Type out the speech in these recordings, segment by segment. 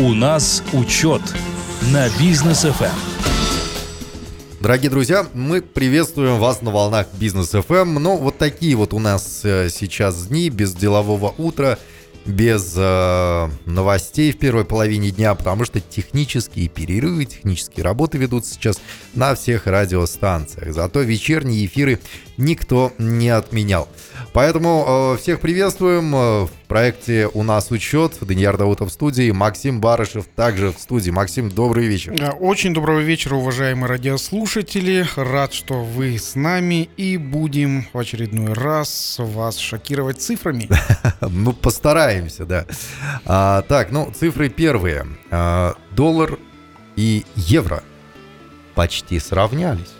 У нас учет на бизнес ФМ. Дорогие друзья, мы приветствуем вас на волнах Бизнес FM. Ну, вот такие вот у нас э, сейчас дни без делового утра, без э, новостей в первой половине дня, потому что технические перерывы, технические работы ведутся сейчас на всех радиостанциях. Зато вечерние эфиры никто не отменял. Поэтому э, всех приветствуем. Э, в проекте «У нас учет». Даниил Даутов в студии, Максим Барышев также в студии. Максим, добрый вечер. Очень доброго вечера, уважаемые радиослушатели. Рад, что вы с нами и будем в очередной раз вас шокировать цифрами. Ну, постараемся, да. А, так, ну, цифры первые. А, доллар и евро почти сравнялись.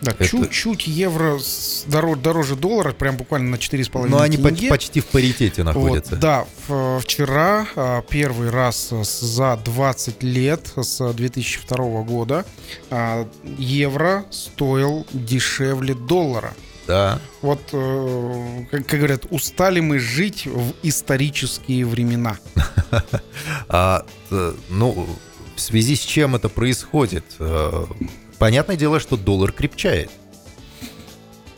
Да, это... чуть-чуть евро дороже, дороже доллара, прям буквально на 4,5 Но они тенге. почти в паритете находятся. Вот, да, вчера а, первый раз за 20 лет, с 2002 года, а, евро стоил дешевле доллара. Да. Вот, э, как, как говорят, устали мы жить в исторические времена. а, ну, в связи с чем это происходит? Э, понятное дело, что доллар крепчает.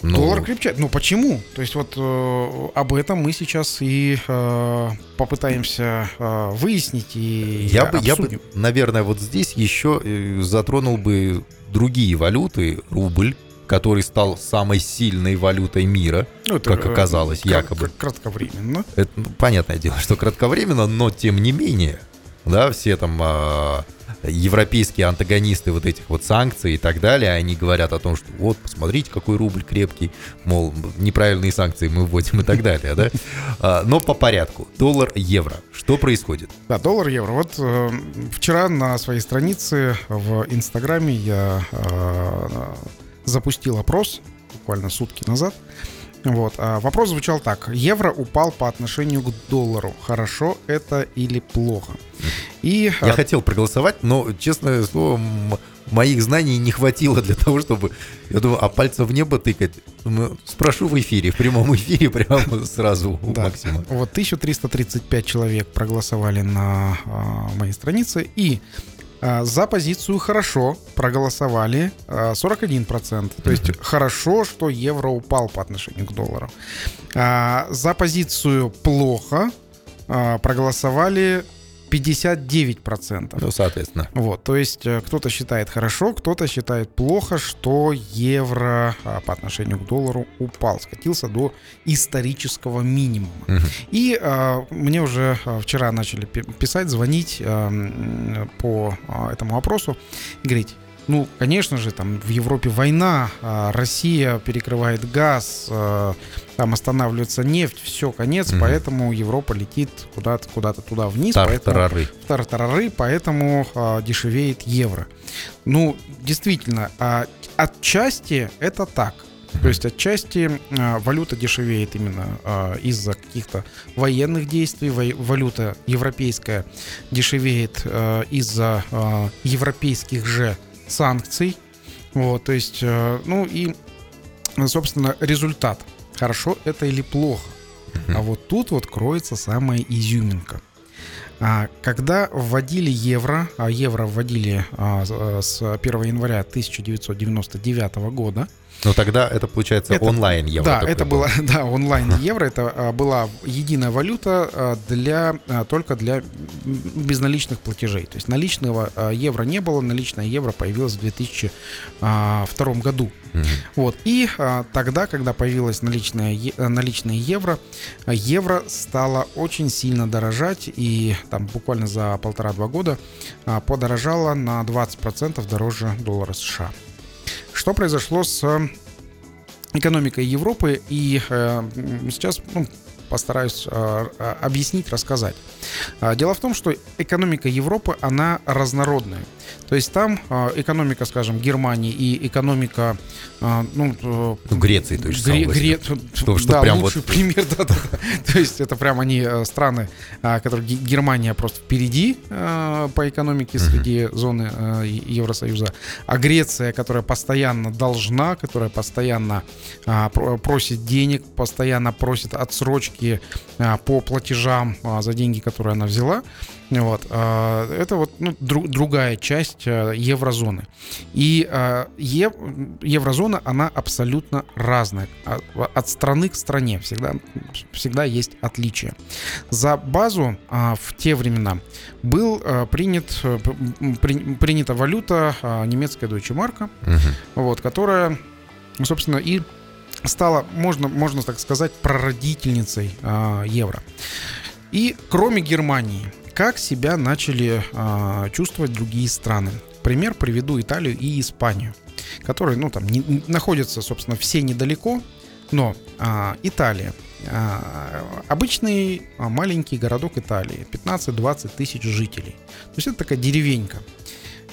Ну, Доллар крепчает. Ну почему? То есть вот э, об этом мы сейчас и э, попытаемся э, выяснить и я бы, я бы, наверное, вот здесь еще э, затронул бы другие валюты, рубль, который стал самой сильной валютой мира, ну, это, как оказалось, э, якобы. Кратковременно. Это, ну, понятное дело, что кратковременно, но тем не менее, да, все там э, европейские антагонисты вот этих вот санкций и так далее, они говорят о том, что вот, посмотрите, какой рубль крепкий, мол, неправильные санкции мы вводим и так далее, да? А, но по порядку. Доллар, евро. Что происходит? Да, доллар, евро. Вот э, вчера на своей странице в Инстаграме я э, запустил опрос, буквально сутки назад, вот. А вопрос звучал так. Евро упал по отношению к доллару. Хорошо это или плохо? И... Я хотел проголосовать, но, честное слово, моих знаний не хватило для того, чтобы, я думаю, а пальцем в небо тыкать. Думаю, спрошу в эфире, в прямом эфире, прямо сразу у да. Максима. Вот 1335 человек проголосовали на а, моей странице, и за позицию хорошо проголосовали 41%. А, То есть хорошо, что евро упал по отношению к доллару. А, за позицию плохо проголосовали 59%. Ну, соответственно. Вот, то есть э, кто-то считает хорошо, кто-то считает плохо, что евро а, по отношению к доллару упал, скатился до исторического минимума. Угу. И а, мне уже а, вчера начали писать, звонить а, по этому вопросу говорить, ну, конечно же, там в Европе война, а Россия перекрывает газ, а, там останавливается нефть, все, конец, угу. поэтому Европа летит куда-то куда туда вниз. Тартарары. Поэтому, тартарары, поэтому а, дешевеет евро. Ну, действительно, а, отчасти это так. То есть отчасти а, валюта дешевеет именно а, из-за каких-то военных действий. Валюта европейская дешевеет а, из-за а, европейских же санкций. Вот, то есть, э, ну и, собственно, результат. Хорошо это или плохо. А вот тут вот кроется самая изюминка. А, когда вводили евро, а евро вводили а, с 1 января 1999 года, но тогда это получается это, онлайн евро. Да, это было, да, онлайн евро. Это а, была единая валюта а, для а, только для безналичных платежей. То есть наличного евро не было, наличное евро появилось в 2002 а, году. Угу. Вот. И а, тогда, когда появилось наличное, наличное евро, евро стало очень сильно дорожать. И там буквально за полтора-два года а, подорожало на 20% дороже доллара США. Что произошло с экономикой Европы? И э, сейчас ну, постараюсь э, э, объяснить, рассказать. А, дело в том, что экономика Европы, она разнородная. То есть там э, экономика, скажем, Германии и экономика... Ну, ну Греции, то есть Гре- Гре- что, что да, прям лучший вот... пример, да, да. То есть это прям они страны, которые Германия просто впереди по экономике среди зоны Евросоюза, а Греция, которая постоянно должна, которая постоянно просит денег, постоянно просит отсрочки риски а, по платежам а, за деньги, которые она взяла. Вот. а, Это вот ну, дру- другая часть еврозоны. И ев- еврозона, она абсолютно разная. От страны к стране всегда, всегда есть отличия. За базу в те времена был принят, при- принята валюта немецкая Deutsche Mark, Мгм. вот, которая, собственно, и стала, можно, можно так сказать, прародительницей а, евро. И кроме Германии, как себя начали а, чувствовать другие страны? Пример приведу Италию и Испанию, которые, ну, там, не- находятся, собственно, все недалеко, но а, Италия, а, обычный маленький городок Италии, 15-20 тысяч жителей. То есть это такая деревенька.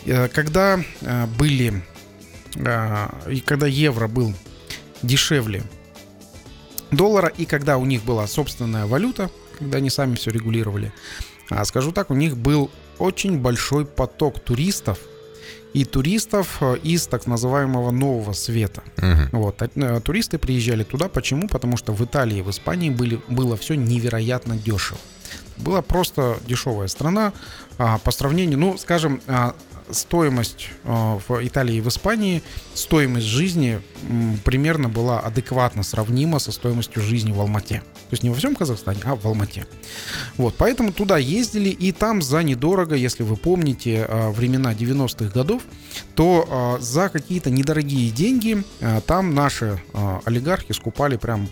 Э, Когда а, были, и когда евро был дешевле доллара, и когда у них была собственная валюта, когда они сами все регулировали, а, скажу так, у них был очень большой поток туристов, и туристов э, из так называемого нового света. Мгм. Вот. э, Туристы приезжали туда. Почему? Потому что в Италии и в Испании были, было все невероятно дешево. Была просто дешевая страна а, по сравнению, ну, скажем, а, стоимость а, в Италии и в Испании, стоимость жизни примерно была адекватно сравнима со стоимостью жизни в Алмате. То есть не во всем Казахстане, а в Алмате. Вот, поэтому туда ездили, и там за недорого, если вы помните а, времена 90-х годов, то а, за какие-то недорогие деньги там наши олигархи скупали прям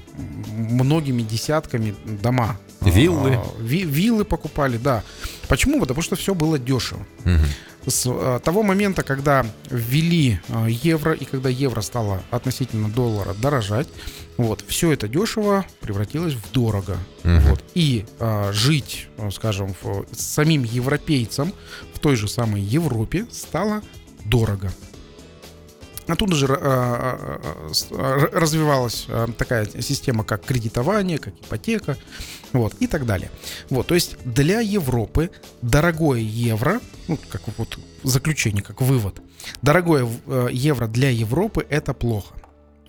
многими десятками дома. Виллы. Ви- виллы покупали, да. Почему? Потому что все было дешево. Мгм. С а, того момента, когда ввели а, евро и когда евро стало относительно доллара дорожать, вот, все это дешево превратилось в дорого. Мгм. Вот. И а, жить, скажем, в- с самим европейцам в той же самой Европе стало дорого. Оттуда же а, а, развивалась такая система, как кредитование, как ипотека, вот, и так далее. Вот, то есть для Европы дорогое евро, ну, как вот заключение, как вывод, дорогое э, евро для Европы это плохо.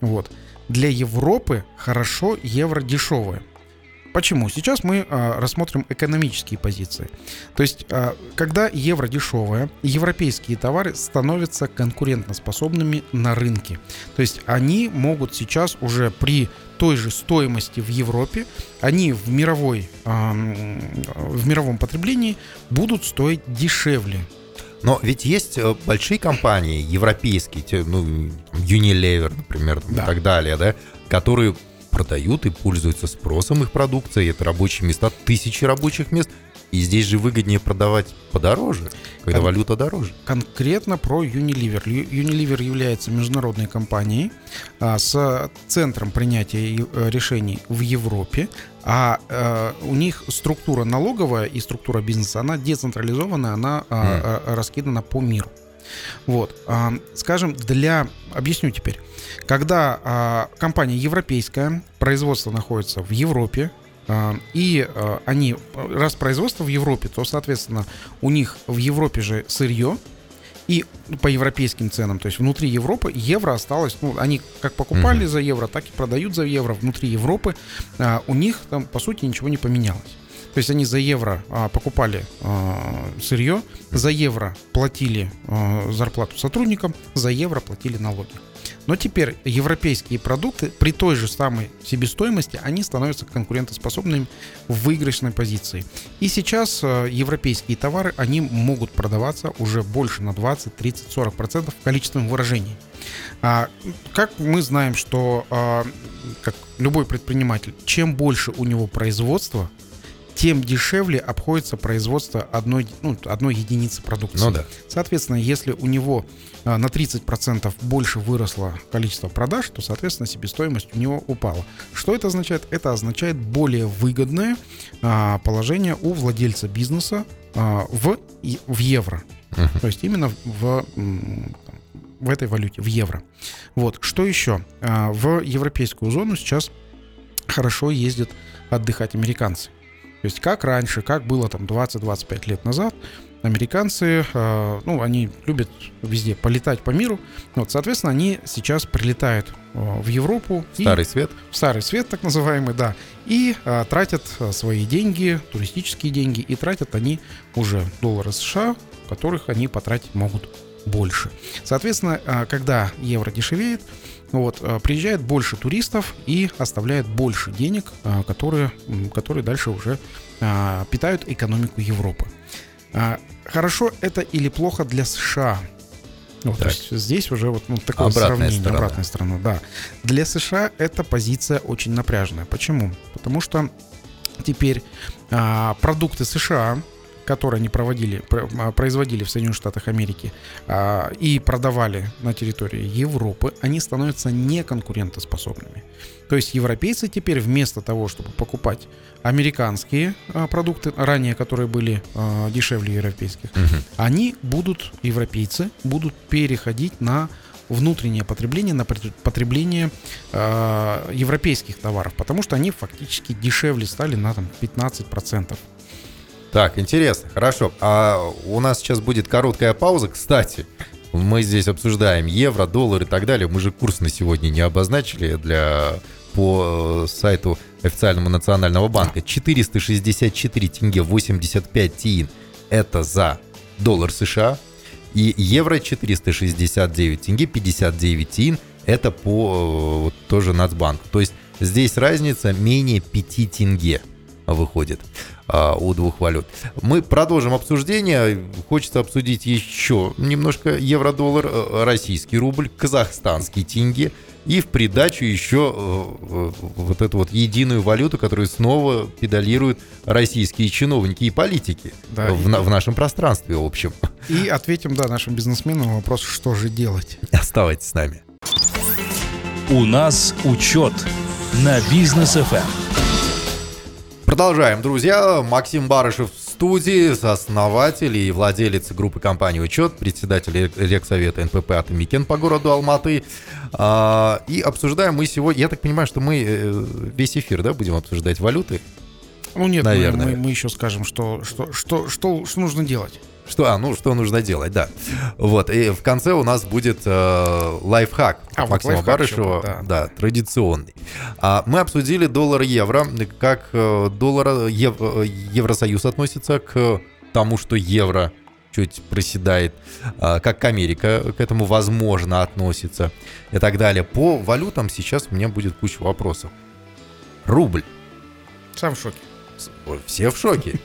Вот. Для Европы хорошо евро дешевое. Почему? Сейчас мы а, рассмотрим экономические позиции. То есть, а, когда евро дешевое, европейские товары становятся конкурентоспособными на рынке. То есть, они могут сейчас уже при той же стоимости в Европе, они в мировой, а, в мировом потреблении будут стоить дешевле. Но ведь есть э, большие компании, европейские, те, ну, Unilever, например, там, Да. и так далее, да, которые продают и пользуются спросом их продукции. Это рабочие места, тысячи рабочих мест. И здесь же выгоднее продавать подороже, когда Кон- валюта дороже. конкретно про Unilever. Unilever является международной компанией а, с центром принятия э, решений в Европе, а э, у них структура налоговая и структура бизнеса, она децентрализована, она а, а, раскидана по миру. Вот, а, скажем, для... Объясню теперь. Когда а, компания европейская, производство находится в Европе, а, и а, они, раз производство в Европе, то, соответственно, у них в Европе же сырье, и по европейским ценам, то есть внутри Европы евро осталось, ну, они как покупали за евро, так и продают за евро внутри Европы, а, у них там, по сути, ничего не поменялось. То есть они за евро а, покупали а, сырье, за евро платили а, зарплату сотрудникам, за евро платили налоги. Но теперь европейские продукты при той же самой себестоимости, они становятся конкурентоспособными в выигрышной позиции. И сейчас э, европейские товары, они могут продаваться уже больше на 20, 30, 40 процентов в количественном выражении. А, как мы знаем, что а, как любой предприниматель, чем больше у него производства, тем дешевле обходится производство одной, ну, одной единицы продукции. Ну да. Соответственно, если у него а, на 30% больше выросло количество продаж, то, соответственно, себестоимость у него упала. Что это означает? Это означает более выгодное а, положение у владельца бизнеса а, в, в евро. Мгм. То есть именно в, в этой валюте, в евро. Вот. Что еще? В европейскую зону сейчас хорошо ездят отдыхать американцы. То есть как раньше, как было там 20-25 лет назад, американцы, э, ну, они любят везде полетать по миру. Вот, соответственно, они сейчас прилетают э, в Европу. и- Старый свет. в старый свет, так называемый, да. и а, тратят а, свои деньги, туристические деньги, и тратят они уже доллары США, которых они потратить могут больше. Соответственно, а, когда евро дешевеет, вот, а, приезжает больше туристов и оставляет больше денег, а, которые, которые дальше уже питают экономику Европы. Хорошо это или плохо для США? Ну, то есть здесь уже вот ну, такое обратная сравнение, сторона. обратная сторона, да. Для США эта позиция очень напряженная. Почему? Потому что теперь а, продукты США которые они проводили, а, производили в Соединенных Штатах Америки а, и продавали на территории Европы, они становятся неконкурентоспособными. То есть европейцы теперь вместо того, чтобы покупать американские а, продукты, ранее которые были дешевле европейских, угу. они будут, европейцы, будут переходить на внутреннее потребление, на потребление э, европейских товаров, потому что они фактически дешевле стали на там, 15%. Так, интересно, хорошо. А у нас сейчас будет короткая пауза. Кстати, мы здесь обсуждаем евро, доллар и так далее. Мы же курс на сегодня не обозначили для по э, сайту официальному Национального банка. 464 тенге 85 тиин. Это за доллар США. И евро 469 тенге 59 тиин. Это по э, вот, тоже Нацбанку. То есть здесь разница менее 5 тенге выходит а, у двух валют. Мы продолжим обсуждение. Хочется обсудить еще немножко евро-доллар, э, российский рубль, казахстанский тенге и в придачу еще э, вот эту вот единую валюту, которую снова педалируют российские чиновники и политики да, в, и... в нашем пространстве, в общем. И ответим, да, нашим бизнесменам на вопрос, что же делать. Оставайтесь с нами. У нас учет на бизнес FM. Продолжаем, друзья. Максим Барышев в студии, основатель и владелец группы компании «Учет», председатель Регсовета НПП «Атамекен» по городу Алматы. А, и обсуждаем мы сегодня, я так понимаю, что мы э, весь эфир, да, будем обсуждать валюты? Ну нет, Наверное. Мы, мы, мы еще скажем, что, что, что, что, что нужно делать. Что, а, ну, что нужно делать, да. Вот, и в конце у нас будет э, лайфхак а, Максима вот Барышева, да. да, традиционный. А, мы обсудили доллар-евро, как э, доллар, ев, э, Евросоюз относится к тому, что евро чуть проседает, э, как Америка к этому возможно относится и так далее. По валютам сейчас у меня будет куча вопросов. Рубль. Сам в шоке. Все в шоке.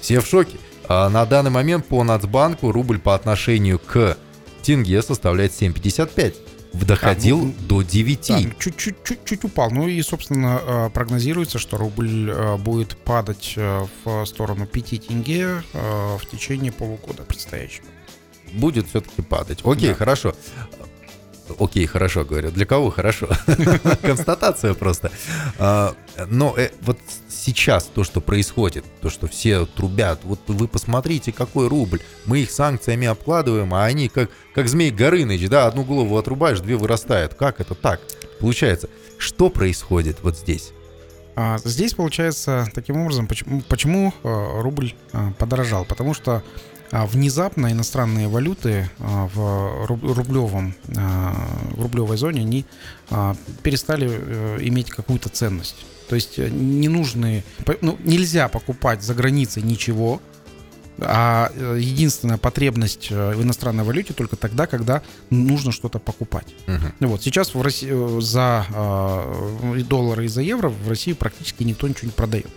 Все в шоке. А на данный момент по Нацбанку рубль по отношению к тенге составляет 7,55 доходил а, ну, до 9. Да, чуть-чуть упал. Ну и, собственно, э, прогнозируется, что рубль э, будет падать в сторону 5 тенге в течение полугода предстоящего. Будет все-таки падать. Окей, да. хорошо. Окей, хорошо, говорю. Для кого хорошо? Констатация просто. А, но э, вот сейчас то, что происходит, то, что все трубят, вот вы посмотрите, какой рубль. Мы их санкциями обкладываем, а они как, как змей Горыныч, да, одну голову отрубаешь, две вырастают. Как это так получается? Что происходит вот здесь? А, здесь получается таким образом, почему, почему э, рубль э, подорожал? Потому что а внезапно иностранные валюты а, в рублевом, в рублевой зоне они перестали э, иметь какую-то ценность. То есть э, не нужны, ну, нельзя покупать за границей ничего, а э, единственная потребность в иностранной валюте только тогда, когда нужно что-то покупать. Uh-huh. Вот сейчас в России за э, доллары и за евро в России практически никто ничего не продает.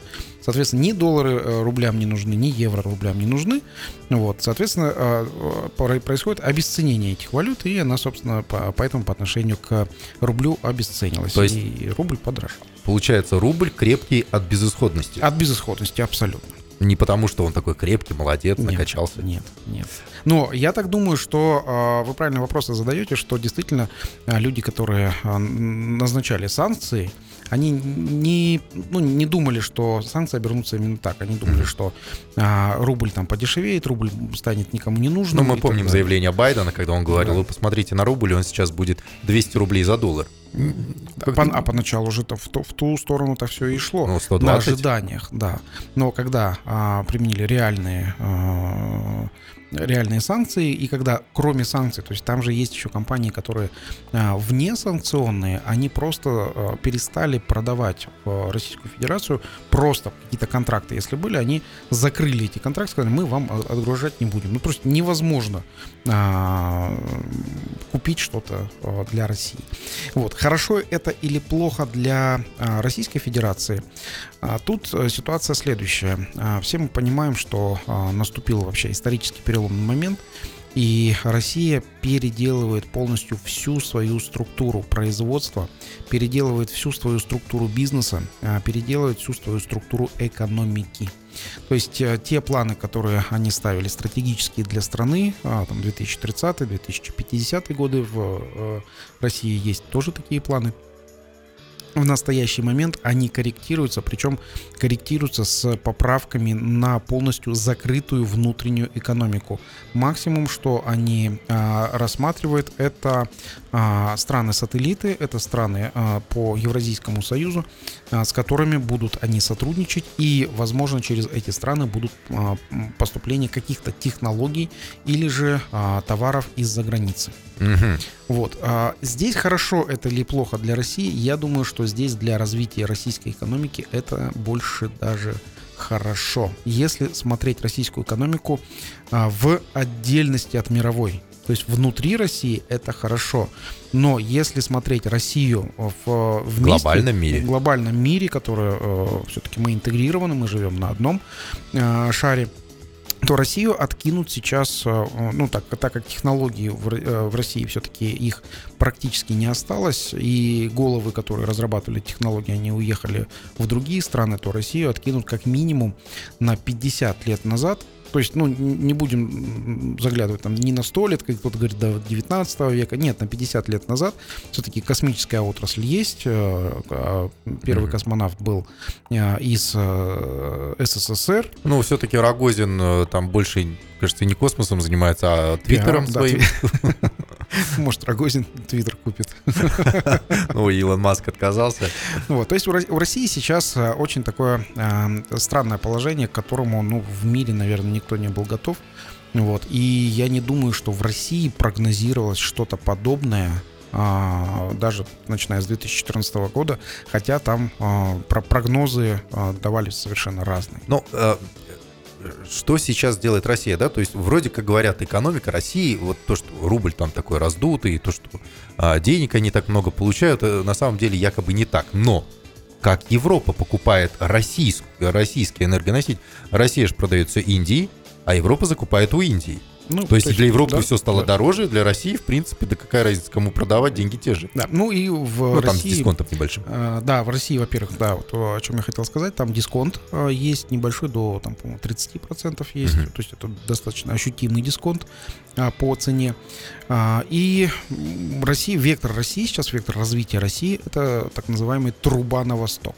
Соответственно, ни доллары э, рублям не нужны, ни евро рублям не нужны. Вот, соответственно, э, э, происходит обесценение этих валют, и она, собственно, поэтому по отношению к рублю обесценилась. То есть и рубль подорожал. Получается, рубль крепкий от безысходности. От безысходности, абсолютно. Не потому, что он такой крепкий, молодец, нет, накачался. Нет, нет. Но я так думаю, что вы правильно вопросы задаете, что действительно люди, которые назначали санкции, они не, ну, не думали, что санкции обернутся именно так. Они думали, что а, рубль там подешевеет, рубль станет никому не нужным. Ну, мы помним заявление Байдена, когда он говорил, да. вы посмотрите на рубль, он сейчас будет 200 рублей за доллар. По, а поначалу уже -то в, ту, в ту сторону-то все и шло. Ну, 120. На ожиданиях, да. Но когда а, применили реальные а, реальные санкции, и когда кроме санкций, то есть там же есть еще компании, которые а, вне санкционные, они просто а, перестали продавать в Российскую Федерацию просто какие-то контракты, если были, они закрыли эти контракты, сказали, мы вам отгружать не будем. Ну просто невозможно а, купить что-то для России. Вот. Хорошо это или плохо для Российской Федерации? А, тут э, ситуация следующая. А, все мы понимаем, что наступил вообще исторический переломный момент, и Россия переделывает полностью всю свою структуру производства, переделывает всю свою структуру бизнеса, переделывает всю свою структуру экономики. То есть э, те планы, которые они ставили стратегические для страны, там 2030-2050 годы в э, России есть тоже такие планы – в настоящий момент они корректируются, причем корректируются с поправками на полностью закрытую внутреннюю экономику. Максимум, что они а, рассматривают, это а, страны-сателлиты, это страны а, по Евразийскому союзу, а, с которыми будут они сотрудничать, и, возможно, через эти страны будут а, поступления каких-то технологий или же а, товаров из-за границы. Угу. Вот. А, здесь хорошо это или плохо для России? Я думаю, что здесь для развития российской экономики это больше даже хорошо. Если смотреть российскую экономику а, в отдельности от мировой, то есть внутри России это хорошо. Но если смотреть Россию в, в глобальном мире, в глобальном мире, который э, все-таки мы интегрированы, мы живем на одном э, шаре, то Россию откинут сейчас, э, ну так, так как технологии в, э, в России все-таки их практически не осталось, и головы, которые разрабатывали технологии, они уехали в другие страны, то Россию откинут как минимум на 50 лет назад, то есть, ну, не будем заглядывать там не на 100 лет, как кто-то говорит, до 19 века. Нет, на 50 лет назад все-таки космическая отрасль есть. Э, а первый космонавт был э, из э, СССР. Ну, все-таки Рогозин там больше, кажется, не космосом занимается, а твиттером да, своим. Да, Может, Рогозин Твиттер купит. Ну, Илон Маск отказался. Вот, то есть у России сейчас э, очень такое э, странное положение, к которому ну, в мире, наверное, никто не был готов. Вот. И я не думаю, что в России прогнозировалось что-то подобное а, даже начиная с 2014 года, хотя там а, про прогнозы а, давались совершенно разные. Ну, что сейчас делает Россия, да? То есть вроде как говорят, экономика России, вот то, что рубль там такой раздутый, то, что а, денег они так много получают, на самом деле якобы не так. Но как Европа покупает российскую, российский энергоноситель, Россия же продается Индии, а Европа закупает у Индии. Ну, то, есть для Европы да, все стало да. дороже, для России, в принципе, да какая разница, кому продавать, деньги те же. Да, ну и в ну, России... там с дисконтом небольшим. Э, да, в России, во-первых, да, вот о чем я хотел сказать, там дисконт э, есть небольшой, до, там, по-моему, 30% есть, угу. то есть это достаточно ощутимый дисконт э, по цене. Э, и Россия, вектор России, сейчас вектор развития России, это так называемый труба на восток.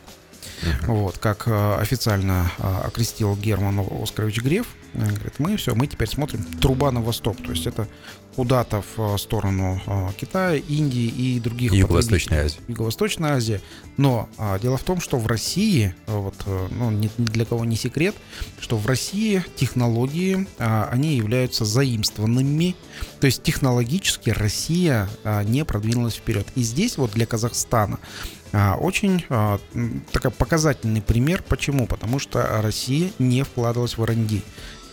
Uh-huh. Вот, как э, официально э, окрестил Герман Оскарович Греф, говорит, мы все, мы теперь смотрим труба на восток, то есть это куда-то в сторону э, Китая, Индии и других Юго-Восточной Азии. Юго-Восточной Азии. Но а, дело в том, что в России, вот, ну, ни, ни для кого не секрет, что в России технологии, а, они являются заимствованными, то есть технологически Россия а, не продвинулась вперед. И здесь вот для Казахстана а, очень а, такой показательный пример. Почему? Потому что Россия не вкладывалась в R&D.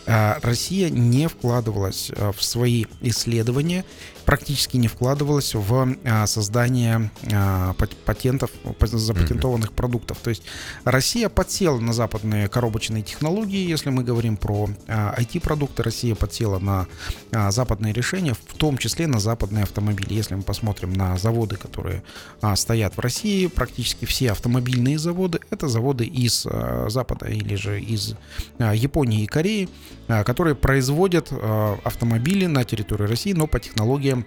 А, Россия не вкладывалась в свои исследования практически не вкладывалась в а, создание а, патентов, запатентованных mm-hmm. продуктов. То есть Россия подсела на западные коробочные технологии, если мы говорим про IT-продукты, а, Россия подсела на западные решения, в том числе на западные автомобили. Если мы посмотрим на заводы, которые стоят в России, практически все автомобильные заводы, это заводы из Запада или же из Японии и Кореи, которые производят автомобили на территории России, но по технологиям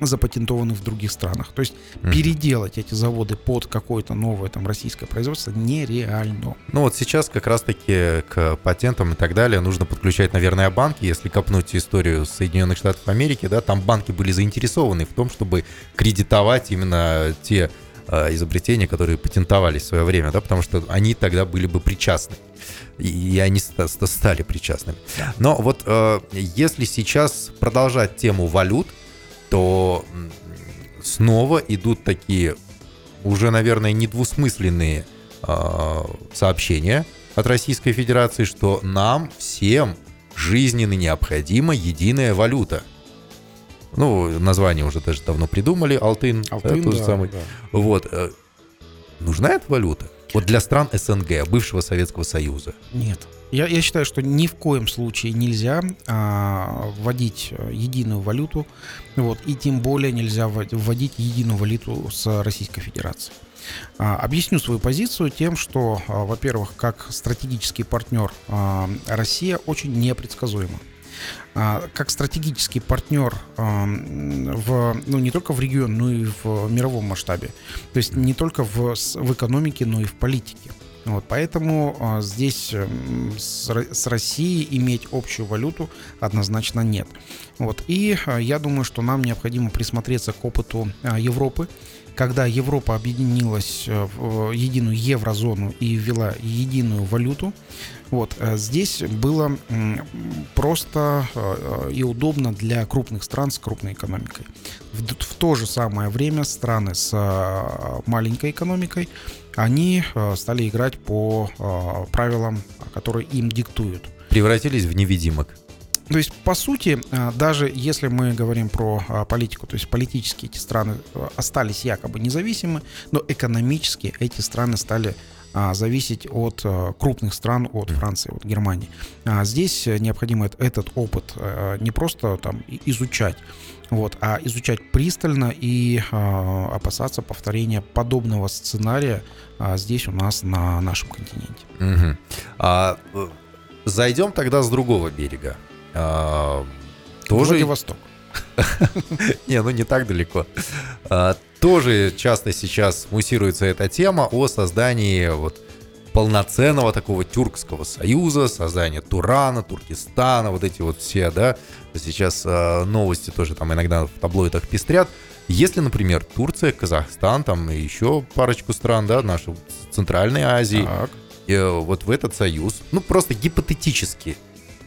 запатентованы в других странах. То есть mm-hmm. переделать эти заводы под какое-то новое там российское производство нереально. Ну вот сейчас как раз-таки к патентам и так далее нужно подключать, наверное, банки. Если копнуть историю Соединенных Штатов Америки, да, там банки были заинтересованы в том, чтобы кредитовать именно те э, изобретения, которые патентовались в свое время, да, потому что они тогда были бы причастны. И они стали причастными. Но вот э, если сейчас продолжать тему валют, то снова идут такие уже, наверное, недвусмысленные э, сообщения от Российской Федерации, что нам всем жизненно необходима единая валюта. Ну, название уже даже давно придумали, Алтын, Алтын да, да, самый. Да. Вот. Э, нужна эта валюта? Вот для стран СНГ, бывшего Советского Союза. Нет. Я, я считаю, что ни в коем случае нельзя а, вводить э, единую валюту, вот, и тем более нельзя вводить единую валюту с Российской Федерацией. А, объясню свою позицию тем, что, а, во-первых, как стратегический партнер а, Россия очень непредсказуема. Как стратегический партнер в, ну, не только в регионе, но и в мировом масштабе. То есть не только в, в экономике, но и в политике. Вот, поэтому здесь с, с Россией иметь общую валюту однозначно нет. Вот, и я думаю, что нам необходимо присмотреться к опыту Европы, когда Европа объединилась э, в единую еврозону и ввела единую валюту, вот, э, здесь было просто э, и удобно для крупных стран с крупной экономикой. В, в то же самое время страны с маленькой экономикой, они стали играть по правилам, которые им диктуют. Превратились в невидимок. То есть, по сути, а, даже если мы говорим про а, политику, то есть политически эти страны а, остались якобы независимы, но экономически эти страны стали зависеть от крупных стран, от Франции, от Германии. Здесь необходимо этот опыт не просто там изучать, вот, а изучать пристально и опасаться повторения подобного сценария здесь у нас на нашем континенте. Угу. А, э, зайдем тогда с другого берега. А, тоже... Владивосток. Не, ну не так далеко. А, тоже часто сейчас муссируется эта тема о создании вот полноценного такого тюркского союза, создания Турана, Туркестана, вот эти вот все, да. Сейчас а, новости тоже там иногда в таблоидах пестрят. Если, например, Турция, Казахстан, там и еще парочку стран, да, нашей Центральной Азии, так. Э, вот в этот союз, ну просто гипотетически,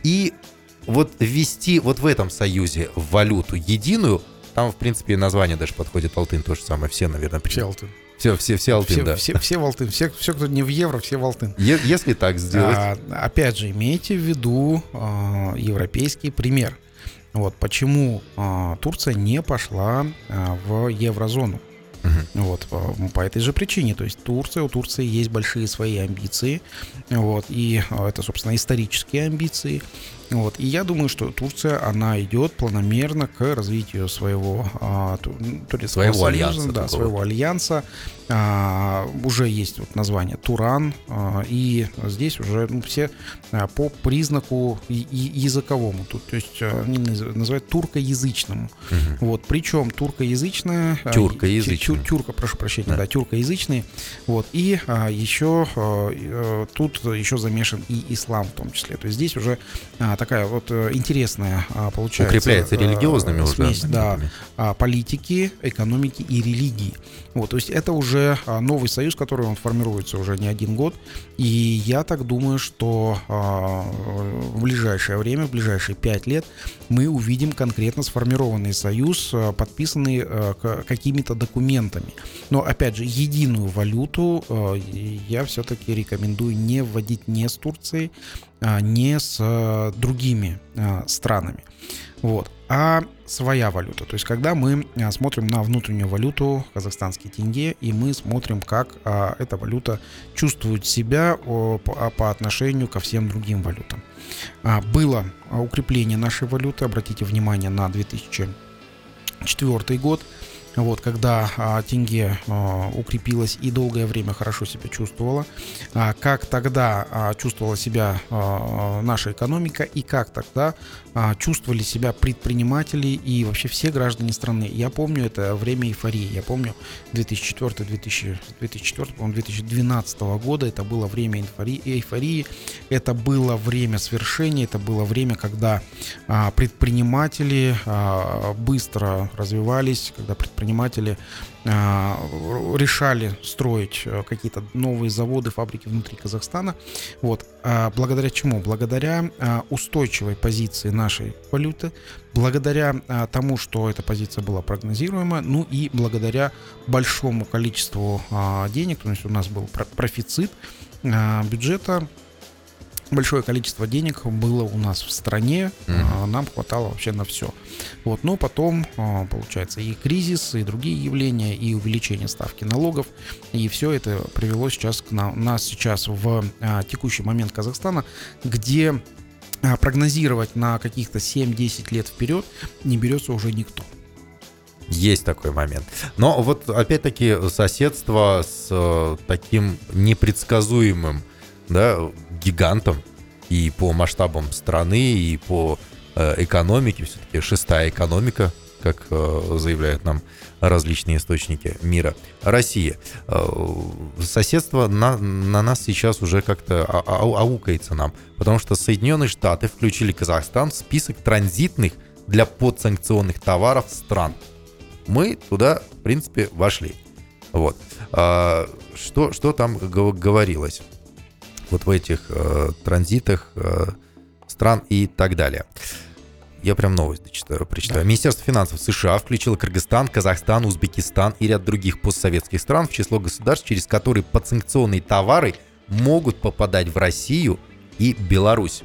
и вот ввести вот в этом союзе валюту единую, там, в принципе, название даже подходит Алтын, то же самое, все, наверное, Все Алтын. Все, все, все Алтын, все, да. Все, все в Алтын, все, все, кто не в евро, все в Алтын. Е- если так сделать. А, опять же, имейте в виду а, европейский пример. Вот почему а, Турция не пошла а, в еврозону. Угу. Вот, по, по этой же причине. То есть Турция, у Турции есть большие свои амбиции. Вот, и это, собственно, исторические амбиции. Вот. И я думаю, что Турция, она идет планомерно к развитию своего а, своего союза, альянса, да, своего альянса. А, уже есть вот название Туран, а, и здесь уже ну, все а, по признаку языковому, тут, то есть а, они называют туркоязычному. Угу. Вот, причем туркоязычная, тюркоязычная, тюр, тюрка, прошу прощения, да, да тюркоязычные. Вот, и а, еще а, тут еще замешан и ислам в том числе. То есть здесь уже а, такая вот э, интересная а, получается. Укрепляется религиозными смесь, уже. Да, а, политики, экономики и религии. Вот, то есть это уже новый союз, который он формируется уже не один год. И я так думаю, что в ближайшее время, в ближайшие пять лет мы увидим конкретно сформированный союз, подписанный какими-то документами. Но опять же, единую валюту я все-таки рекомендую не вводить не с Турцией, а, не с э, другими а, странами. Вот. А своя валюта. То есть, когда мы а, смотрим на внутреннюю валюту, казахстанский тенге, и мы смотрим, как эта валюта чувствует себя по отношению ко всем другим валютам. Было укрепление нашей валюты, обратите внимание на 2004 год – вот, когда а, тенге а, укрепилась и долгое время хорошо себя чувствовала, а, как тогда а, чувствовала себя а, наша экономика и как тогда а, чувствовали себя предприниматели и вообще все граждане страны. Я помню это время эйфории. Я помню 2004 2000, 2004 2012 года это было время эйфории. Это было время свершения, это было время, когда а, предприниматели а, быстро развивались, когда предприниматели а, решали строить э, какие-то новые заводы, фабрики внутри Казахстана. Вот. А благодаря чему? Благодаря а, устойчивой позиции нашей валюты, благодаря тому, что эта позиция была прогнозируема, ну и благодаря большому количеству денег, то есть у нас был профицит бюджета большое количество денег было у нас в стране, mm-hmm. нам хватало вообще на все. Вот, но потом, а, получается, и кризис, и другие явления, и увеличение ставки налогов, и все это привело сейчас к нам, нас сейчас в а, текущий момент Казахстана, где прогнозировать на каких-то 7-10 лет вперед не берется уже никто. Есть такой момент. Но вот опять-таки соседство с э, таким непредсказуемым да, гигантом и по масштабам страны, и по э, экономике, все-таки шестая экономика, как э, заявляют нам различные источники мира. Россия. Э, соседство на, на нас сейчас уже как-то а, а, аукается нам, потому что Соединенные Штаты включили Казахстан в список транзитных для подсанкционных товаров стран. Мы туда, в принципе, вошли. Вот. А, что, что там говорилось? Вот в этих э, транзитах э, стран и так далее. Я прям новость дочитаю, прочитаю. Да. Министерство финансов США включило Кыргызстан, Казахстан, Узбекистан и ряд других постсоветских стран в число государств, через которые подсанкционные товары могут попадать в Россию и Беларусь.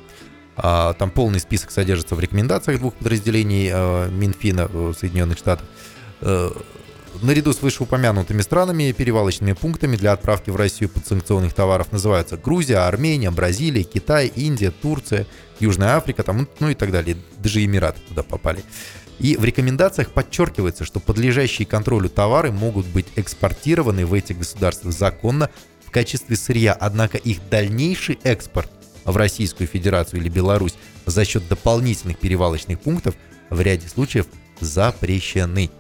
А, там полный список содержится в рекомендациях двух подразделений э, Минфина э, Соединенных Штатов. Наряду с вышеупомянутыми странами перевалочными пунктами для отправки в Россию подсанкционных товаров называются Грузия, Армения, Бразилия, Китай, Индия, Турция, Южная Африка, там, ну и так далее. Даже Эмираты туда попали. И в рекомендациях подчеркивается, что подлежащие контролю товары могут быть экспортированы в эти государства законно в качестве сырья, однако их дальнейший экспорт в Российскую Федерацию или Беларусь за счет дополнительных перевалочных пунктов в ряде случаев запрещены.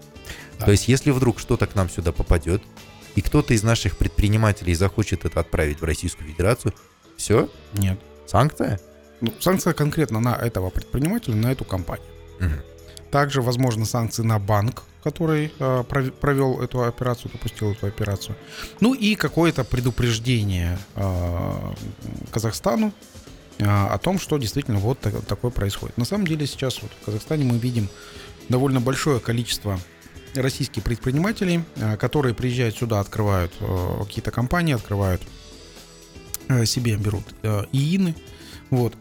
То есть, если вдруг что-то к нам сюда попадет, и кто-то из наших предпринимателей захочет это отправить в Российскую Федерацию, все? Нет. Санкция? Ну, санкция конкретно на этого предпринимателя, на эту компанию. Угу. Также, возможно, санкции на банк, который э, провел эту операцию, допустил эту операцию. Ну и какое-то предупреждение э, Казахстану э, о том, что действительно вот так, такое происходит. На самом деле сейчас вот в Казахстане мы видим довольно большое количество российские предприниматели, э, которые приезжают сюда, открывают э, какие-то компании, открывают э, себе, берут ИИНы. Вот.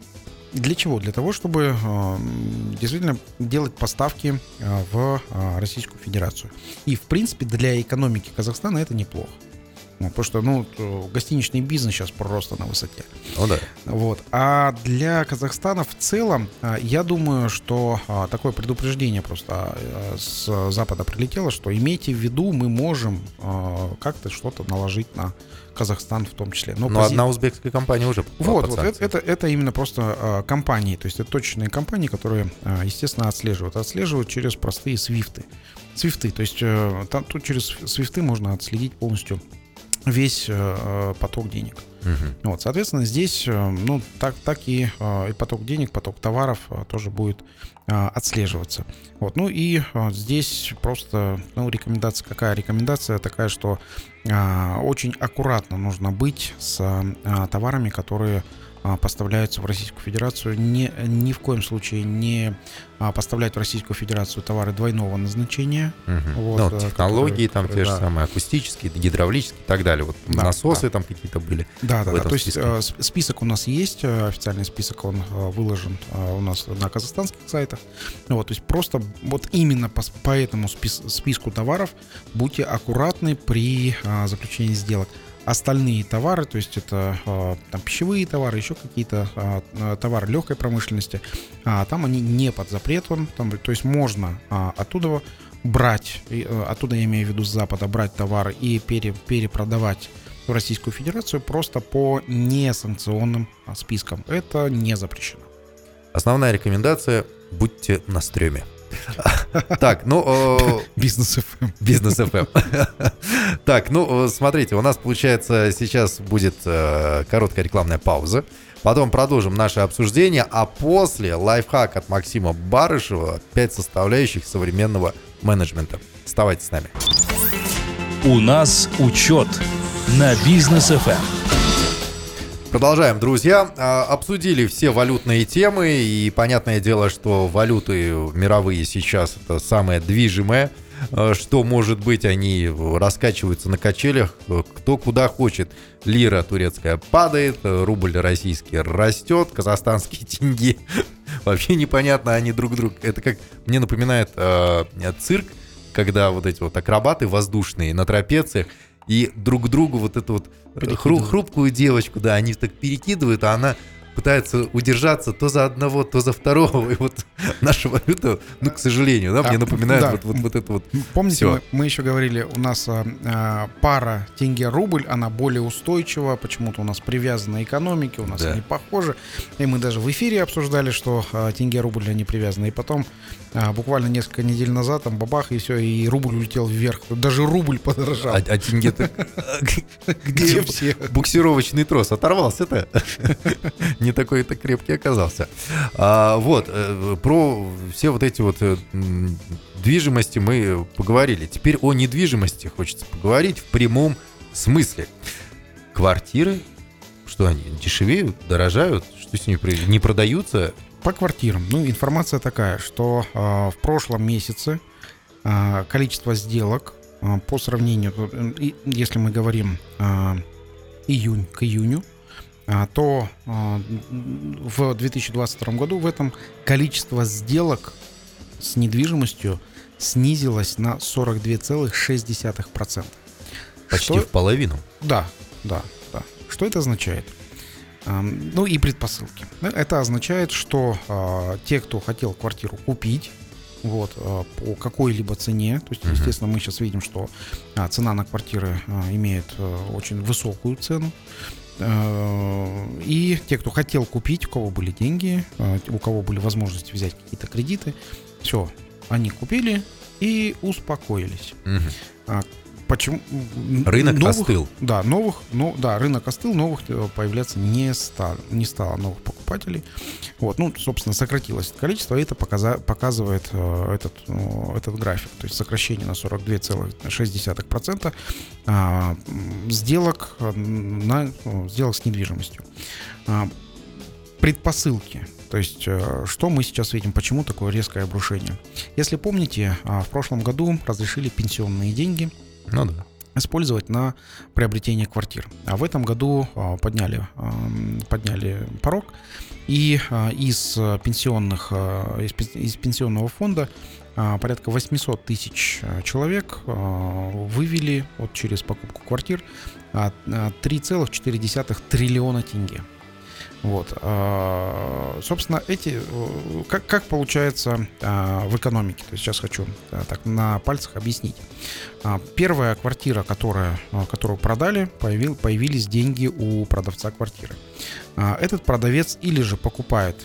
Для чего? Для того, чтобы действительно делать поставки в Российскую Федерацию. И, в принципе, для экономики Казахстана это неплохо. Ну, потому что, ну, гостиничный бизнес сейчас просто на высоте. Ну да. Вот. А для Казахстана в целом, а, я думаю, что а, такое предупреждение просто а, с Запада прилетело, что имейте в виду, мы можем как-то что-то наложить на Казахстан в том числе. Но, Но пози... одна узбекская компания уже Вот, вот это, это, это именно просто э, компании, то есть это точные компании, которые, э, естественно, отслеживают. Отслеживают через простые свифты. Свифты, то есть э, там, тут через свифты можно отследить полностью весь э, поток денег. Угу. Вот, соответственно, здесь, э, ну, так, так и, э, и поток денег, поток товаров э, тоже будет э, отслеживаться. Вот, ну и э, здесь просто, ну, рекомендация какая? Рекомендация такая, что э, очень аккуратно нужно быть с э, товарами, которые поставляются в Российскую Федерацию, ни, ни в коем случае не а, поставлять в Российскую Федерацию товары двойного назначения. Угу. Вот, ну, технологии которые, там те да. же самые, акустические, гидравлические и так далее. Вот да, насосы да. там какие-то были. Да, да, да. То списке. есть список у нас есть, официальный список, он выложен у нас на казахстанских сайтах. Вот, то есть просто вот именно по, по этому спис, списку товаров будьте аккуратны при заключении сделок. Остальные товары, то есть это а, там, пищевые товары, еще какие-то а, товары легкой промышленности, а, там они не под запретом, там, то есть можно оттуда брать, оттуда я имею в виду с Запада, брать товары и пере, перепродавать в Российскую Федерацию просто по несанкционным спискам. Это не запрещено. Основная рекомендация – будьте на стреме. Так, ну... Бизнес FM. Бизнес FM. Так, ну, смотрите, у нас, получается, сейчас будет э, короткая рекламная пауза. Потом продолжим наше обсуждение, а после лайфхак от Максима Барышева, 5 составляющих современного менеджмента. Оставайтесь с нами. У нас учет на бизнес FM. Продолжаем, друзья. А, Обсудили все валютные темы, и понятное дело, что валюты мировые сейчас это самое движимое. А, Что может быть, они раскачиваются на качелях, кто куда хочет. Лира турецкая падает, рубль российский растет, казахстанские тенге вообще непонятно, они друг друг. Это как мне напоминает э, цирк, когда вот эти вот акробаты воздушные на трапециях и друг другу вот эту вот хру- хрупкую девочку, да, они так перекидывают, а она пытается удержаться то за одного, то за второго. И вот наша валюта, ну, к сожалению, да, мне А, напоминает да. вот, вот, вот это вот. Помните, Всё. мы, мы еще говорили, у нас а, а, пара тенге-рубль, она более устойчива, почему-то у нас привязана экономике, у нас Да. они похожи. И мы даже в эфире обсуждали, что а, тенге-рубль, они привязаны. И потом, буквально несколько недель назад, там бабах, и все, и рубль улетел вверх. Даже рубль подорожал. А, а тенге-то- Где все? буксировочный трос оторвался-то. Не такой-то крепкий оказался. А, вот, э, про все вот эти вот э, движимости мы поговорили. Теперь о недвижимости хочется поговорить в прямом смысле. Квартиры, что они, дешевеют, дорожают? Что с ними происходит? Не продаются? По квартирам. Ну, информация такая, что а, в прошлом месяце а, количество сделок а, по сравнению, э, если мы говорим июнь к июню, то в 2022 году в этом количество сделок с недвижимостью снизилось на 42,6%. Почти Что- в половину. да, да, да. Что это означает? Ам, Ну и предпосылки. Это означает, что а, те, кто хотел квартиру купить, вот, а, по какой-либо цене, то есть, естественно, мы сейчас видим, что а, цена на квартиры а, имеет а, очень высокую цену. И те, кто хотел купить, у кого были деньги, у кого были возможности взять какие-то кредиты, все, они купили и успокоились. Мгм. Почему? Рынок Новых- остыл. Да, новых, ну да, рынок остыл, новых э, появляться не стало, не стало новых покупателей. Вот, ну, собственно, сократилось это количество, и это показа- показывает э, этот, э, этот график, то есть сокращение на 42,6% а, м, сделок э, на э, сделок с недвижимостью. А, предпосылки. То есть, э, что мы сейчас видим, почему такое резкое обрушение? Если помните, а, в прошлом году разрешили пенсионные деньги Ну да. использовать на приобретение квартир. А в этом году а, подняли, ам, подняли порог, и а, из а, пенсионных, а, из пен- из пенсионного фонда а, порядка 800 тысяч а, человек а, вывели вот через покупку квартир а, а, 3,4 триллиона тенге. Вот. а, Собственно, эти... э, Как, как получается а, в экономике? То есть сейчас хочу а, так на пальцах объяснить. А, Первая квартира, которая, а, которую продали, появил, появились деньги у продавца квартиры. Этот продавец или же покупает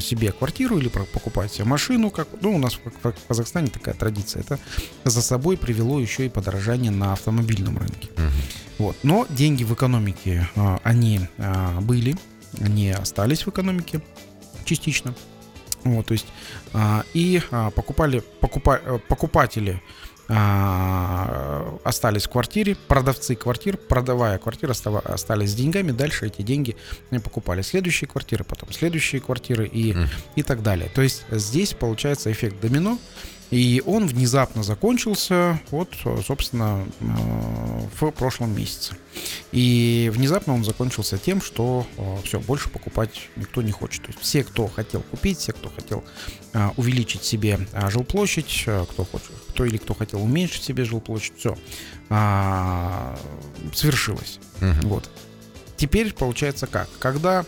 себе квартиру, или покупает себе машину, как ну, у нас в Казахстане такая традиция. Это за собой привело еще и подорожание на автомобильном рынке. Мгм. Вот. Но деньги в экономике, они были, они остались в экономике частично. Вот, то есть, а, и а, покупали, покупа, э, покупатели а, остались в квартире, продавцы квартир, продавая квартиры, остались с деньгами, дальше эти деньги покупали следующие квартиры, потом следующие квартиры и, Мгм. и так далее. То есть здесь получается эффект домино, и он внезапно закончился, вот, собственно, э, в прошлом месяце. И внезапно он закончился тем, что все, больше покупать никто не хочет. То есть все, кто хотел купить, все, кто хотел а, увеличить себе а, жилплощадь, а, кто хочет, кто или кто хотел уменьшить себе жилплощадь, все свершилось. Мгм. Вот. Теперь получается как? Когда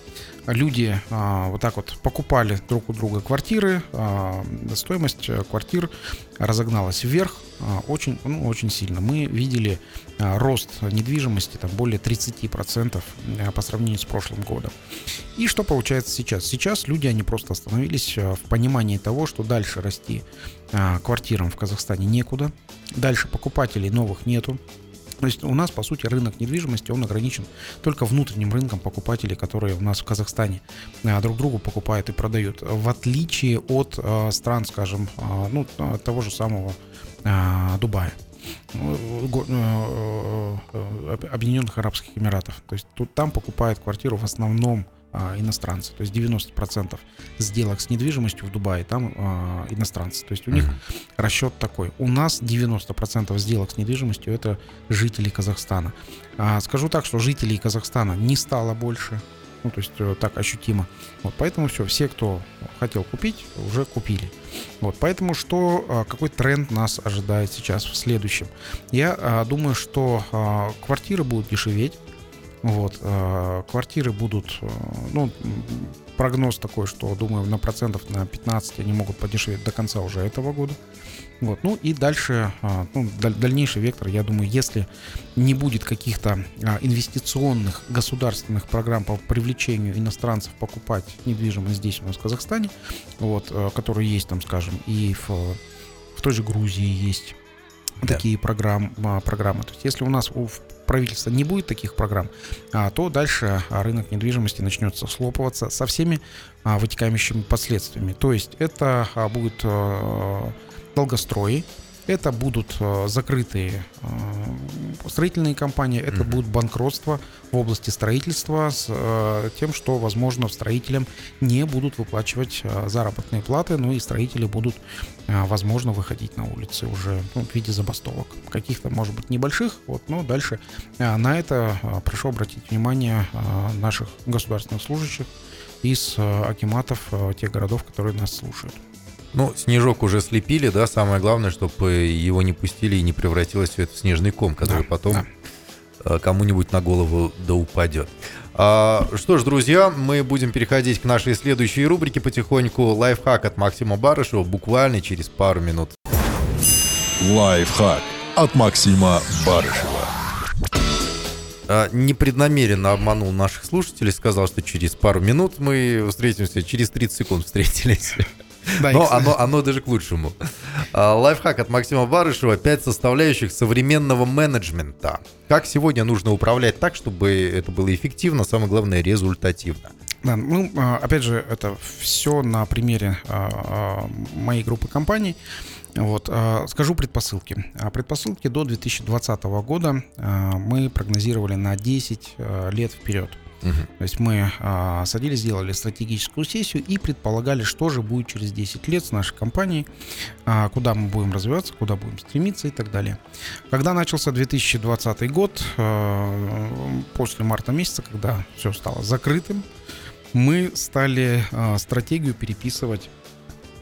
люди а, вот так вот покупали друг у друга квартиры, а, стоимость э, квартир разогналась вверх а, очень, ну, очень сильно. Мы видели рост недвижимости там, более 30% а, по сравнению с прошлым годом. И что получается сейчас? Сейчас люди, они просто остановились а, в понимании того, что дальше расти квартирам в Казахстане некуда, дальше покупателей новых нету, То есть у нас, по сути, рынок недвижимости, он ограничен только внутренним рынком покупателей, которые у нас в Казахстане а, друг другу покупают и продают. В отличие от а, стран, скажем, а, ну, того же самого Дубая. Объединенных Арабских Эмиратов. То есть тут там покупают квартиру в основном а, иностранцы. То есть 90% сделок с недвижимостью в Дубае там а, иностранцы. То есть у них расчет такой. У нас 90% сделок с недвижимостью это жители Казахстана. А, скажу так, что жителей Казахстана не стало больше. Ну, то есть э, так ощутимо. Вот, поэтому все, все, кто хотел купить, уже купили. Вот, поэтому что, какой тренд нас ожидает сейчас в следующем? Я а, думаю, что а, квартиры будут дешеветь. Вот, э, квартиры будут, э, ну, прогноз такой, что, думаю, на процентов на 15 они могут подешеветь до конца уже этого года. Вот, ну и дальше, э, ну, дальнейший вектор, я думаю, если не будет каких-то инвестиционных государственных программ по привлечению иностранцев покупать недвижимость здесь у нас в Казахстане, вот, которые есть там, скажем, и в, в той же Грузии есть да. такие программ, программы. То есть если у нас в правительства не будет таких программ, а, то дальше а, рынок недвижимости начнется слопываться со всеми а, вытекающими последствиями. То есть это будет долгострои, это будут э, закрытые э, строительные компании, это mm-hmm. будут банкротства в области строительства с э, тем, что, возможно, строителям не будут выплачивать заработные платы, ну и строители будут, возможно, выходить на улицы уже ну, в виде забастовок. Каких-то, может быть, небольших, вот, но дальше на это прошу обратить внимание наших государственных служащих из акиматов тех городов, которые нас слушают. Ну, снежок уже слепили, да, самое главное, чтобы его не пустили и не превратилось все это в снежный ком, который да, потом да. Э, кому-нибудь на голову да упадет. А, что ж, друзья, мы будем переходить к нашей следующей рубрике потихоньку. Лайфхак от Максима Барышева буквально через пару минут. Лайфхак от Максима Барышева. А, непреднамеренно обманул наших слушателей, сказал, что через пару минут мы встретимся, через 30 секунд встретились. Да, Но оно, оно даже к лучшему. А, лайфхак от Максима Барышева. Пять составляющих современного менеджмента. Как сегодня нужно управлять так, чтобы это было эффективно, самое главное, результативно. Да, ну, а, опять же, это все на примере а, моей группы компаний. Вот, скажу предпосылки. Предпосылки до 2020 года мы прогнозировали на 10 лет вперед. Угу. То есть мы а, садились, сделали стратегическую сессию и предполагали, что же будет через 10 лет с нашей компанией, а, куда мы будем развиваться, куда будем стремиться и так далее. Когда начался 2020 год, а, после марта месяца, когда все стало закрытым, мы стали а, стратегию переписывать,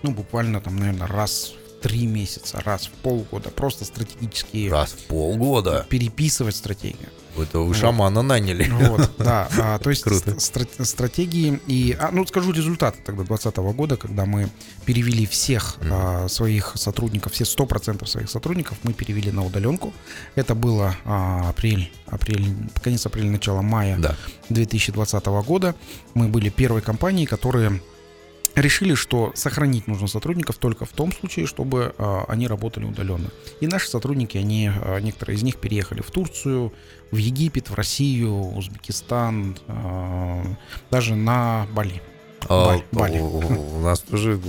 ну, буквально там, наверное, раз три месяца, раз в полгода, просто стратегические... Раз в полгода? Переписывать стратегию. Это вы шамана вот. наняли. Вот, да. А, то есть Круто. Стра- стратегии и... А, ну, скажу результаты тогда 2020 года, когда мы перевели всех mm. а, своих сотрудников, все 100% своих сотрудников мы перевели на удаленку. Это было а, апрель, апрель, конец апреля, начало мая да. 2020 года. Мы были первой компанией, которые решили, что сохранить нужно сотрудников только в том случае, чтобы э, они работали удаленно. И наши сотрудники, они, э, некоторые из них переехали в Турцию, в Египет, в Россию, Узбекистан, э, даже на Бали. А, Бали. У, у нас тоже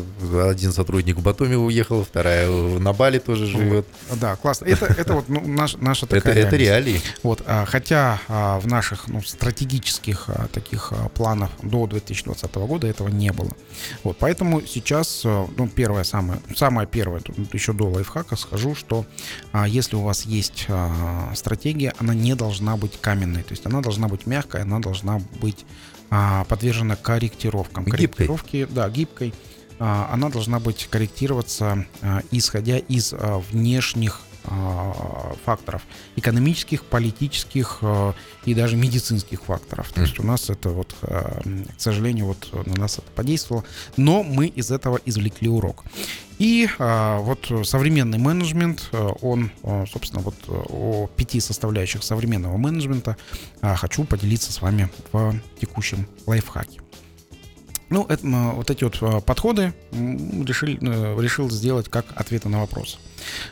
один сотрудник в Батуми уехал, вторая на Бали тоже живет. Да, классно. Это, это вот ну, наш, наша такая это, это реалии. Вот, а, хотя а, в наших ну, стратегических а, таких а, планах до 2020 года этого не было. Вот, поэтому сейчас, а, ну, первое, самое, самое первое, тут еще до лайфхака скажу, что а, если у вас есть а, стратегия, она не должна быть каменной, то есть она должна быть мягкая, она должна быть а, подвержена корректировкам. Гибкой. Корректировки, да, гибкой. А, она должна быть корректироваться, а, исходя из внешних факторов экономических, политических и даже медицинских факторов. То есть у нас это вот, к сожалению, вот на нас это подействовало, но мы из этого извлекли урок. И вот современный менеджмент, он, собственно, вот о пяти составляющих современного менеджмента хочу поделиться с вами в текущем лайфхаке. Ну, это, вот эти вот подходы решил, э, решил сделать как ответы на вопросы.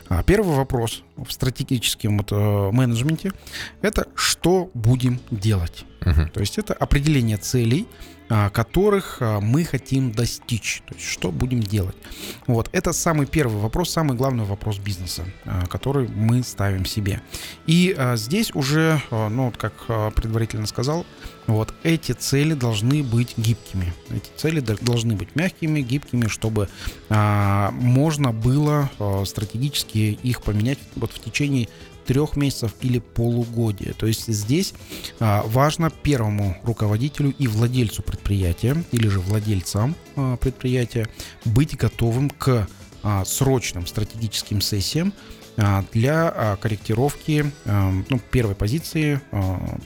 А, первый вопрос в стратегическом вот, э, менеджменте – это что будем делать? Мгм. То есть это определение целей, а, которых а, мы хотим достичь. То есть что будем делать. Вот. Это самый первый вопрос, самый главный вопрос бизнеса, который мы ставим себе. И здесь уже, ну, вот как предварительно сказал, вот эти цели должны быть гибкими. Эти цели должны быть мягкими, гибкими, чтобы можно было а, стратегически их поменять вот в течение трех месяцев или полугодия. То есть здесь а, важно первому руководителю и владельцу предприятия или же владельцам а, предприятия быть готовым к а, срочным стратегическим сессиям для корректировки ну, первой позиции,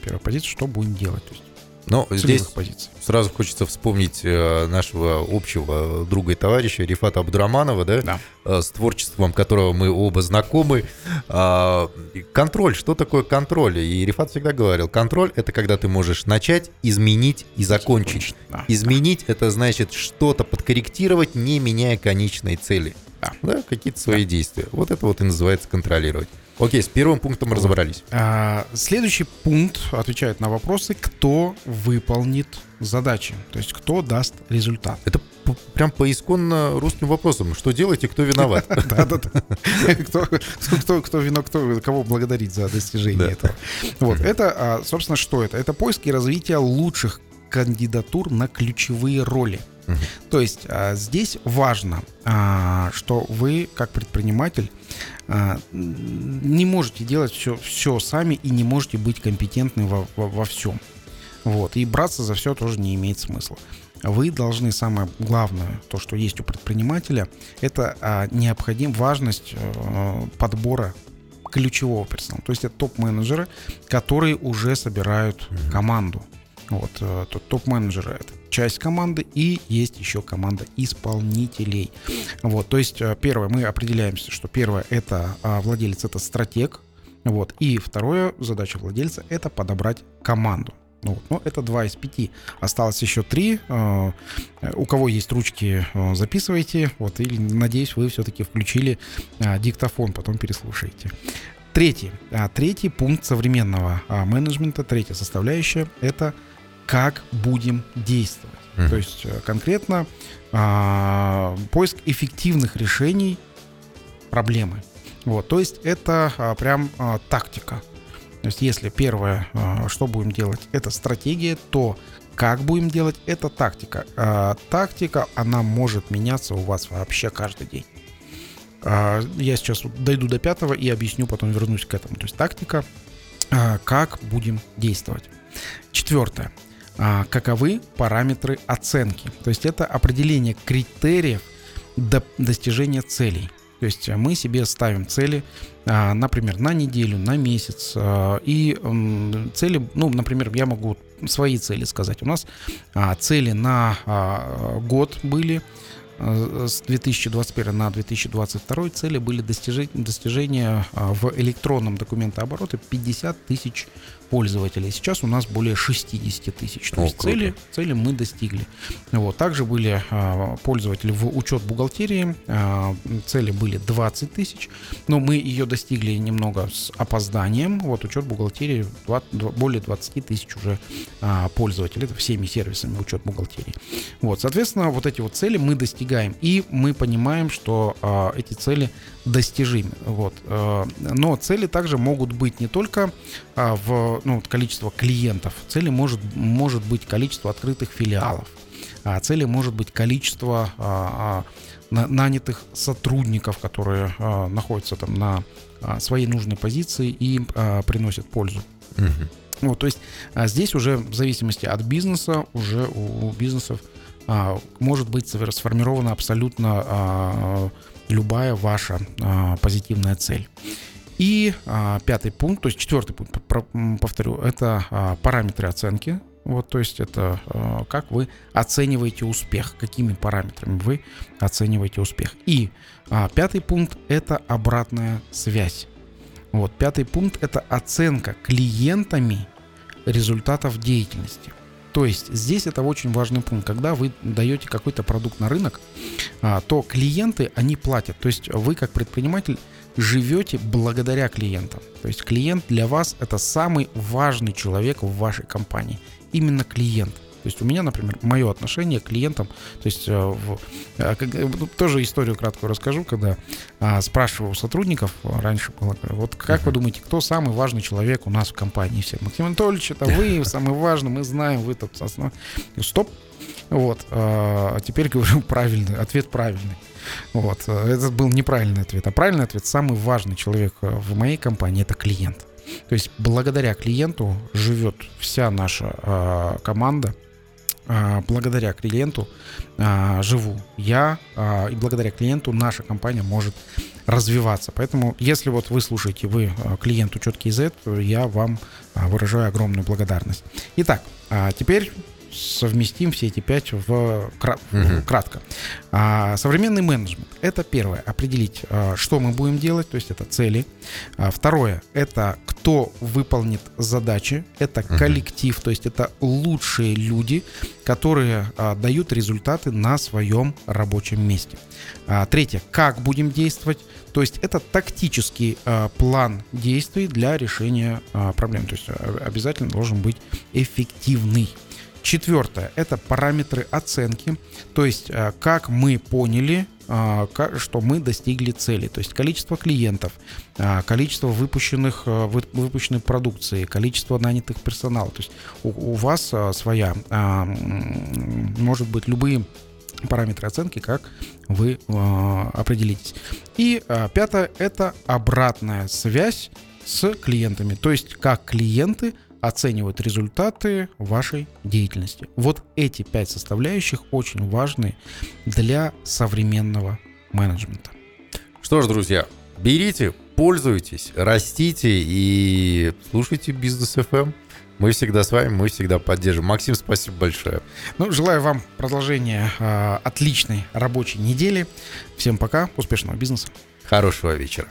первой позиции, что будем делать. То есть Но здесь позиций. сразу хочется вспомнить э, нашего общего друга и товарища Рифата Абдураманова, да? Да. э, с творчеством которого мы оба знакомы. А, Контроль, что такое контроль? И Рифат всегда говорил, контроль — это когда ты можешь начать, изменить и закончить. Да. Изменить — это значит что-то подкорректировать, не меняя конечной цели. Да. какие-то свои действия. Вот это вот и называется контролировать. Окей, с первым пунктом разобрались. А, Следующий пункт отвечает на вопросы, кто выполнит задачи, то есть кто даст результат. Это прям по исконно русским вопросам. Что делаете, кто виноват? Да-да-да. Кто, кто, кто вино, кто, кого благодарить за достижение этого. Вот, это, а, собственно, что это? Это поиск и развитие лучших кандидатур на ключевые роли. Мгм. То есть а, здесь важно, а, что вы, как предприниматель, а, не можете делать все, все сами и не можете быть компетентны во, во, во всем. Вот. И браться за все тоже не имеет смысла. Вы должны, самое главное, то, что есть у предпринимателя, это а, необходим важность э, подбора ключевого персонала. То есть это топ-менеджеры, которые уже собирают команду. Вот, э, то- топ-менеджеры это часть команды, и есть еще команда исполнителей. Вот, то есть, э, первое, мы определяемся, что первое это а, владелец, это стратег. Вот, и второе, задача владельца это подобрать команду. Ну, вот, но это два из пяти. Осталось еще три. Э, У кого есть ручки, записывайте. Вот, и надеюсь, вы все-таки включили диктофон, потом переслушаете. Третий. А, Третий пункт современного а, менеджмента, третья составляющая, это как будем действовать. Мгм. То есть э, конкретно а, поиск эффективных решений проблемы. Вот, то есть это а, прям а, тактика. То есть если первое, а, что будем делать, это стратегия, то как будем делать, это тактика. А, тактика, она может меняться у вас вообще каждый день. А, Я сейчас дойду до пятого и объясню, потом вернусь к этому. То есть тактика, а, как будем действовать. Четвертое. А, Каковы параметры оценки? То есть это определение критериев до достижения целей. То есть мы себе ставим цели, а, например, на неделю, на месяц. а, И цели, ну, например, я могу свои цели сказать. У нас цели на год были с 2021 на 2022 цели были достижения а, в электронном документообороте 50 тысяч пользователей. Сейчас у нас более 60 тысяч. То О, есть круто. цели, цели мы достигли. Вот. Также были а, пользователи в учет бухгалтерии. а, цели были 20 тысяч. Но мы ее достигли немного с опозданием. Вот учет бухгалтерии 20 дв- более 20 тысяч уже а, пользователей. Это всеми сервисами учет бухгалтерии. Вот, соответственно, вот эти вот цели мы достигаем. И мы понимаем, что а, эти цели достижимы. Вот. а, но цели также могут быть не только а, в ну, количество клиентов. Цели может, может быть количество открытых филиалов. А цели может быть количество а, на- нанятых сотрудников, которые находятся там на своей нужной позиции и приносят пользу. Мгм. Вот, то есть здесь уже в зависимости от бизнеса, уже у, у бизнесов может быть сформирована абсолютно любая ваша а, позитивная цель. И а, пятый пункт, то есть четвертый пункт, повторю, это а, параметры оценки. Вот, то есть это а, как вы оцениваете успех, какими параметрами вы оцениваете успех. И а, пятый пункт это обратная связь. Вот, пятый пункт это оценка клиентами результатов деятельности. То есть здесь это очень важный пункт. Когда вы даете какой-то продукт на рынок, а, то клиенты, они платят. То есть вы как предприниматель живете благодаря клиентам. То есть клиент для вас это самый важный человек в вашей компании. Именно клиент. То есть у меня, например, мое отношение к клиентам, то есть э, в, э, ну, тоже историю краткую расскажу, когда а, у сотрудников, раньше было, вот как вы думаете, кто самый важный человек у нас в компании? Все, Максим Анатольевич, это вы, самый важный, мы знаем, вы тут основной. Стоп, вот. А теперь говорю правильный, ответ правильный. Вот. Это был неправильный ответ. А правильный ответ, самый важный человек в моей компании, это клиент. То есть благодаря клиенту живет вся наша э, команда, а, благодаря клиенту а, живу я, а, и благодаря клиенту наша компания может развиваться. Поэтому, если вот вы слушаете, вы клиенту четкий Z, я вам выражаю огромную благодарность. Итак, теперь совместим все эти пять в, кра- угу. кратко. А, современный менеджмент – это первое, определить, а, что мы будем делать, то есть это цели. А, второе – это кто выполнит задачи, это угу. коллектив, то есть это лучшие люди, которые а, дают результаты на своем рабочем месте. А, третье – как будем действовать, то есть это тактический а, план действий для решения а, проблем, то есть обязательно должен быть эффективный. Четвертое – это параметры оценки, то есть э, как мы поняли, э, что мы достигли цели, то есть количество клиентов, э, количество выпущенных, выпущенной продукции, количество нанятых персонала. То есть у, у вас своя, может быть, любые параметры оценки, как вы определитесь. И пятое – это обратная связь с клиентами, то есть как клиенты – оценивают результаты вашей деятельности. Вот эти пять составляющих очень важны для современного менеджмента. Что ж, друзья, берите, пользуйтесь, растите и слушайте бизнес FM. Мы всегда с вами, мы всегда поддержим. Максим, спасибо большое. Ну, желаю вам продолжения э, отличной рабочей недели. Всем пока, успешного бизнеса. Хорошего вечера.